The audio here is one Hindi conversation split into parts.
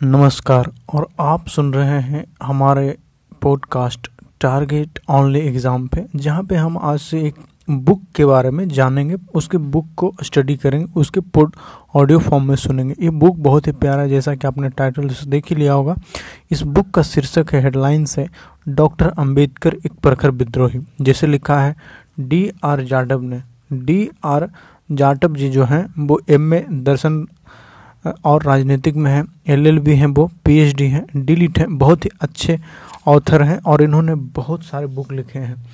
नमस्कार, और आप सुन रहे हैं हमारे पॉडकास्ट टारगेट ऑनली एग्ज़ाम पे, जहाँ पे हम आज से एक बुक के बारे में जानेंगे। उसके बुक को स्टडी करेंगे, उसके पोड ऑडियो फॉर्म में सुनेंगे। ये बुक बहुत ही प्यारा है, जैसा कि आपने टाइटल देख ही लिया होगा। इस बुक का शीर्षक है हेडलाइंस है डॉक्टर अंबेडकर एक प्रखर विद्रोही, जैसे लिखा है डी आर जाटव ने। डी आर जाटव जी जो हैं, वो एम ए दर्शन और राजनीतिक में है एलएलबी हैं वो, पीएचडी हैं, डिलीट हैं, बहुत ही अच्छे ऑथर हैं और इन्होंने बहुत सारे बुक लिखे हैं।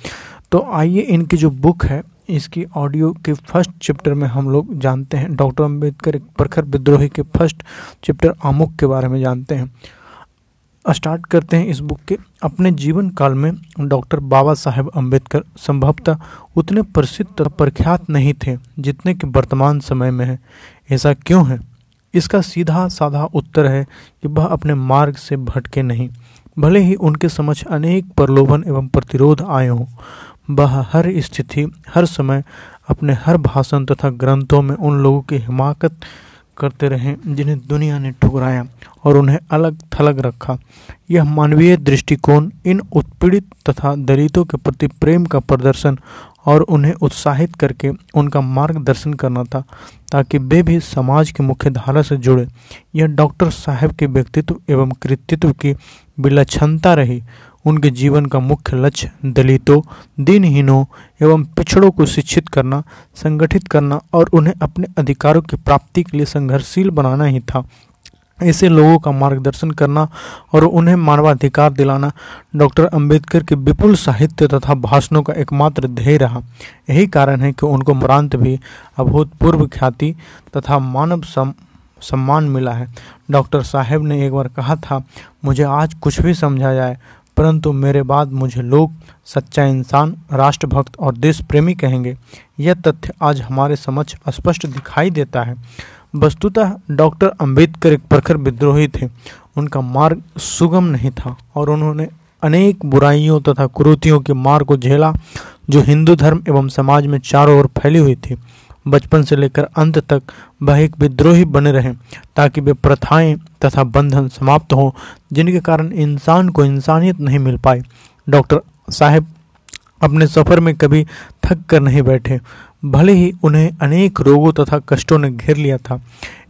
तो आइए इनकी जो बुक है, इसकी ऑडियो के फ़र्स्ट चैप्टर में हम लोग जानते हैं। डॉक्टर अंबेडकर एक प्रखर विद्रोही के फ़र्स्ट चैप्टर आमुख के बारे में जानते हैं। स्टार्ट करते हैं इस बुक के। अपने जीवन काल में डॉक्टर बाबा साहेब अंबेडकर संभवतः उतने प्रसिद्ध प्रख्यात नहीं थे, जितने कि वर्तमान समय में है। ऐसा क्यों है? इसका सीधा साधा उत्तर है कि वह अपने मार्ग से भटके नहीं। भले ही उनके समझ अनेक प्रलोभन एवं प्रतिरोध आए हों, वह हर स्थिति, हर समय, अपने हर भाषण तथा ग्रंथों में उन लोगों की हिमाकत करते रहे जिन्हें दुनिया ने ठुकराया और उन्हें अलग थलग रखा। यह मानवीय दृष्टिकोण इन उत्पीड़ित तथा दलितों के प्रति प्रेम का प्रदर्शन और उन्हें उत्साहित करके उनका मार्गदर्शन करना था, ताकि वे भी समाज की मुख्य धारा से जुड़े। यह डॉक्टर साहब के व्यक्तित्व एवं कृतित्व की विलक्षणता रही। उनके जीवन का मुख्य लक्ष्य दलितों, दिनहीनों एवं पिछड़ों को शिक्षित करना, संगठित करना और उन्हें अपने अधिकारों की प्राप्ति के लिए संघर्षशील बनाना ही था। ऐसे लोगों का मार्गदर्शन करना और उन्हें मानवाधिकार दिलाना। डॉक्टर अंबेडकर के विपुल साहित्य तथा भाषणों का एकमात्र ध्येय रहा। यही कारण है कि उनको मरांत भी अभूतपूर्व ख्याति तथा मानव सम, सम्मान मिला है। डॉक्टर साहेब ने एक बार कहा था, मुझे आज कुछ भी समझा जाए, परंतु मेरे बाद मुझे लोग, सच्चा इंसान, राष्ट्रभक्त और देश प्रेमी कहेंगे। यह तथ्य आज हमारे समक्ष स्पष्ट दिखाई देता है। वस्तुतः डॉक्टर अंबेडकर एक प्रखर विद्रोही थे। उनका मार्ग सुगम नहीं था और उन्होंने अनेक बुराइयों तथा कुरुतियों के मार्ग को झेला, जो हिंदू धर्म एवं समाज में चारों ओर फैली हुई थी। बचपन से लेकर अंत तक वह एक विद्रोही बने रहे, ताकि वे प्रथाएँ तथा बंधन समाप्त हों, जिनके कारण इंसान को इंसानियत नहीं मिल पाई। डॉक्टर साहब अपने सफ़र में कभी थक कर नहीं बैठे। भले ही उन्हें अनेक रोगों तथा कष्टों ने घेर लिया था,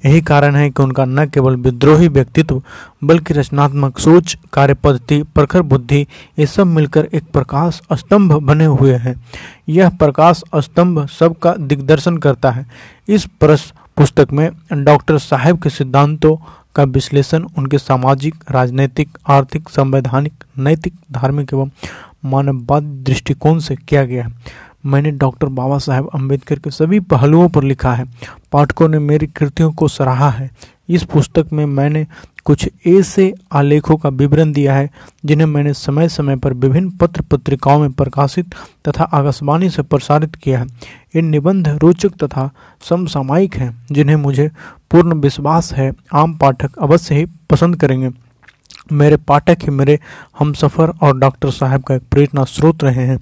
यही कारण है कि उनका न केवल विद्रोही व्यक्तित्व, बल्कि रचनात्मक सोच कार्य पद्धति प्रखर बुद्धि, ये सब मिलकर एक प्रकाश स्तंभ बने हुए हैं। यह प्रकाश स्तंभ सबका दिग्दर्शन करता है। इस प्रस पुस्तक में डॉक्टर साहेब के सिद्धांतों का विश्लेषण, उनके सामाजिक, राजनीतिक, आर्थिक, संवैधानिक, नैतिक, धार्मिक एवं मानववाद दृष्टिकोण से किया गया है। मैंने डॉक्टर बाबा साहेब अंबेडकर के सभी पहलुओं पर लिखा है। पाठकों ने मेरी कृतियों को सराहा है। इस पुस्तक में मैंने कुछ ऐसे आलेखों का विवरण दिया है, जिन्हें मैंने समय समय पर विभिन्न पत्र पत्रिकाओं में प्रकाशित तथा आकाशवाणी से प्रसारित किया है। ये निबंध रोचक तथा समसामयिक हैं, जिन्हें मुझे पूर्ण विश्वास है। आम पाठक अवश्य ही पसंद करेंगे। मेरे पाठक ही मेरे हम सफ़र और डॉक्टर साहब का एक प्रेरणा स्रोत रहे हैं।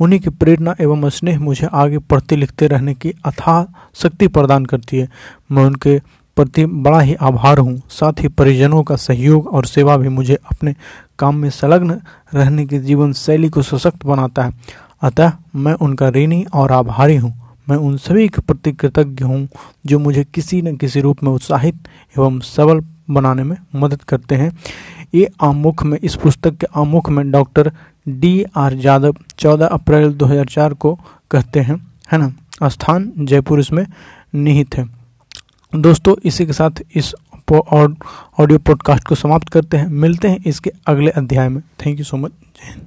उन्हीं की प्रेरणा एवं स्नेह मुझे आगे पढ़ते लिखते रहने की अथाह शक्ति प्रदान करती है। मैं उनके प्रति बड़ा ही आभार हूँ। साथ ही परिजनों का सहयोग और सेवा भी मुझे अपने काम में संलग्न रहने की जीवन शैली को सशक्त बनाता है। अतः मैं उनका ऋणी और आभारी हूँ। मैं उन सभी के प्रति कृतज्ञ हूँ जो मुझे किसी न किसी रूप में उत्साहित एवं सबल बनाने में मदद करते हैं। ये आमुख में, इस पुस्तक के आमुख में डॉक्टर डी आर यादव 14 अप्रैल 2004 को कहते हैं, है ना? स्थान जयपुर इसमें निहित है। दोस्तों, इसी के साथ इस ऑडियो पॉडकास्ट को समाप्त करते हैं। मिलते हैं इसके अगले अध्याय में। थैंक यू सो मच जय हिंद।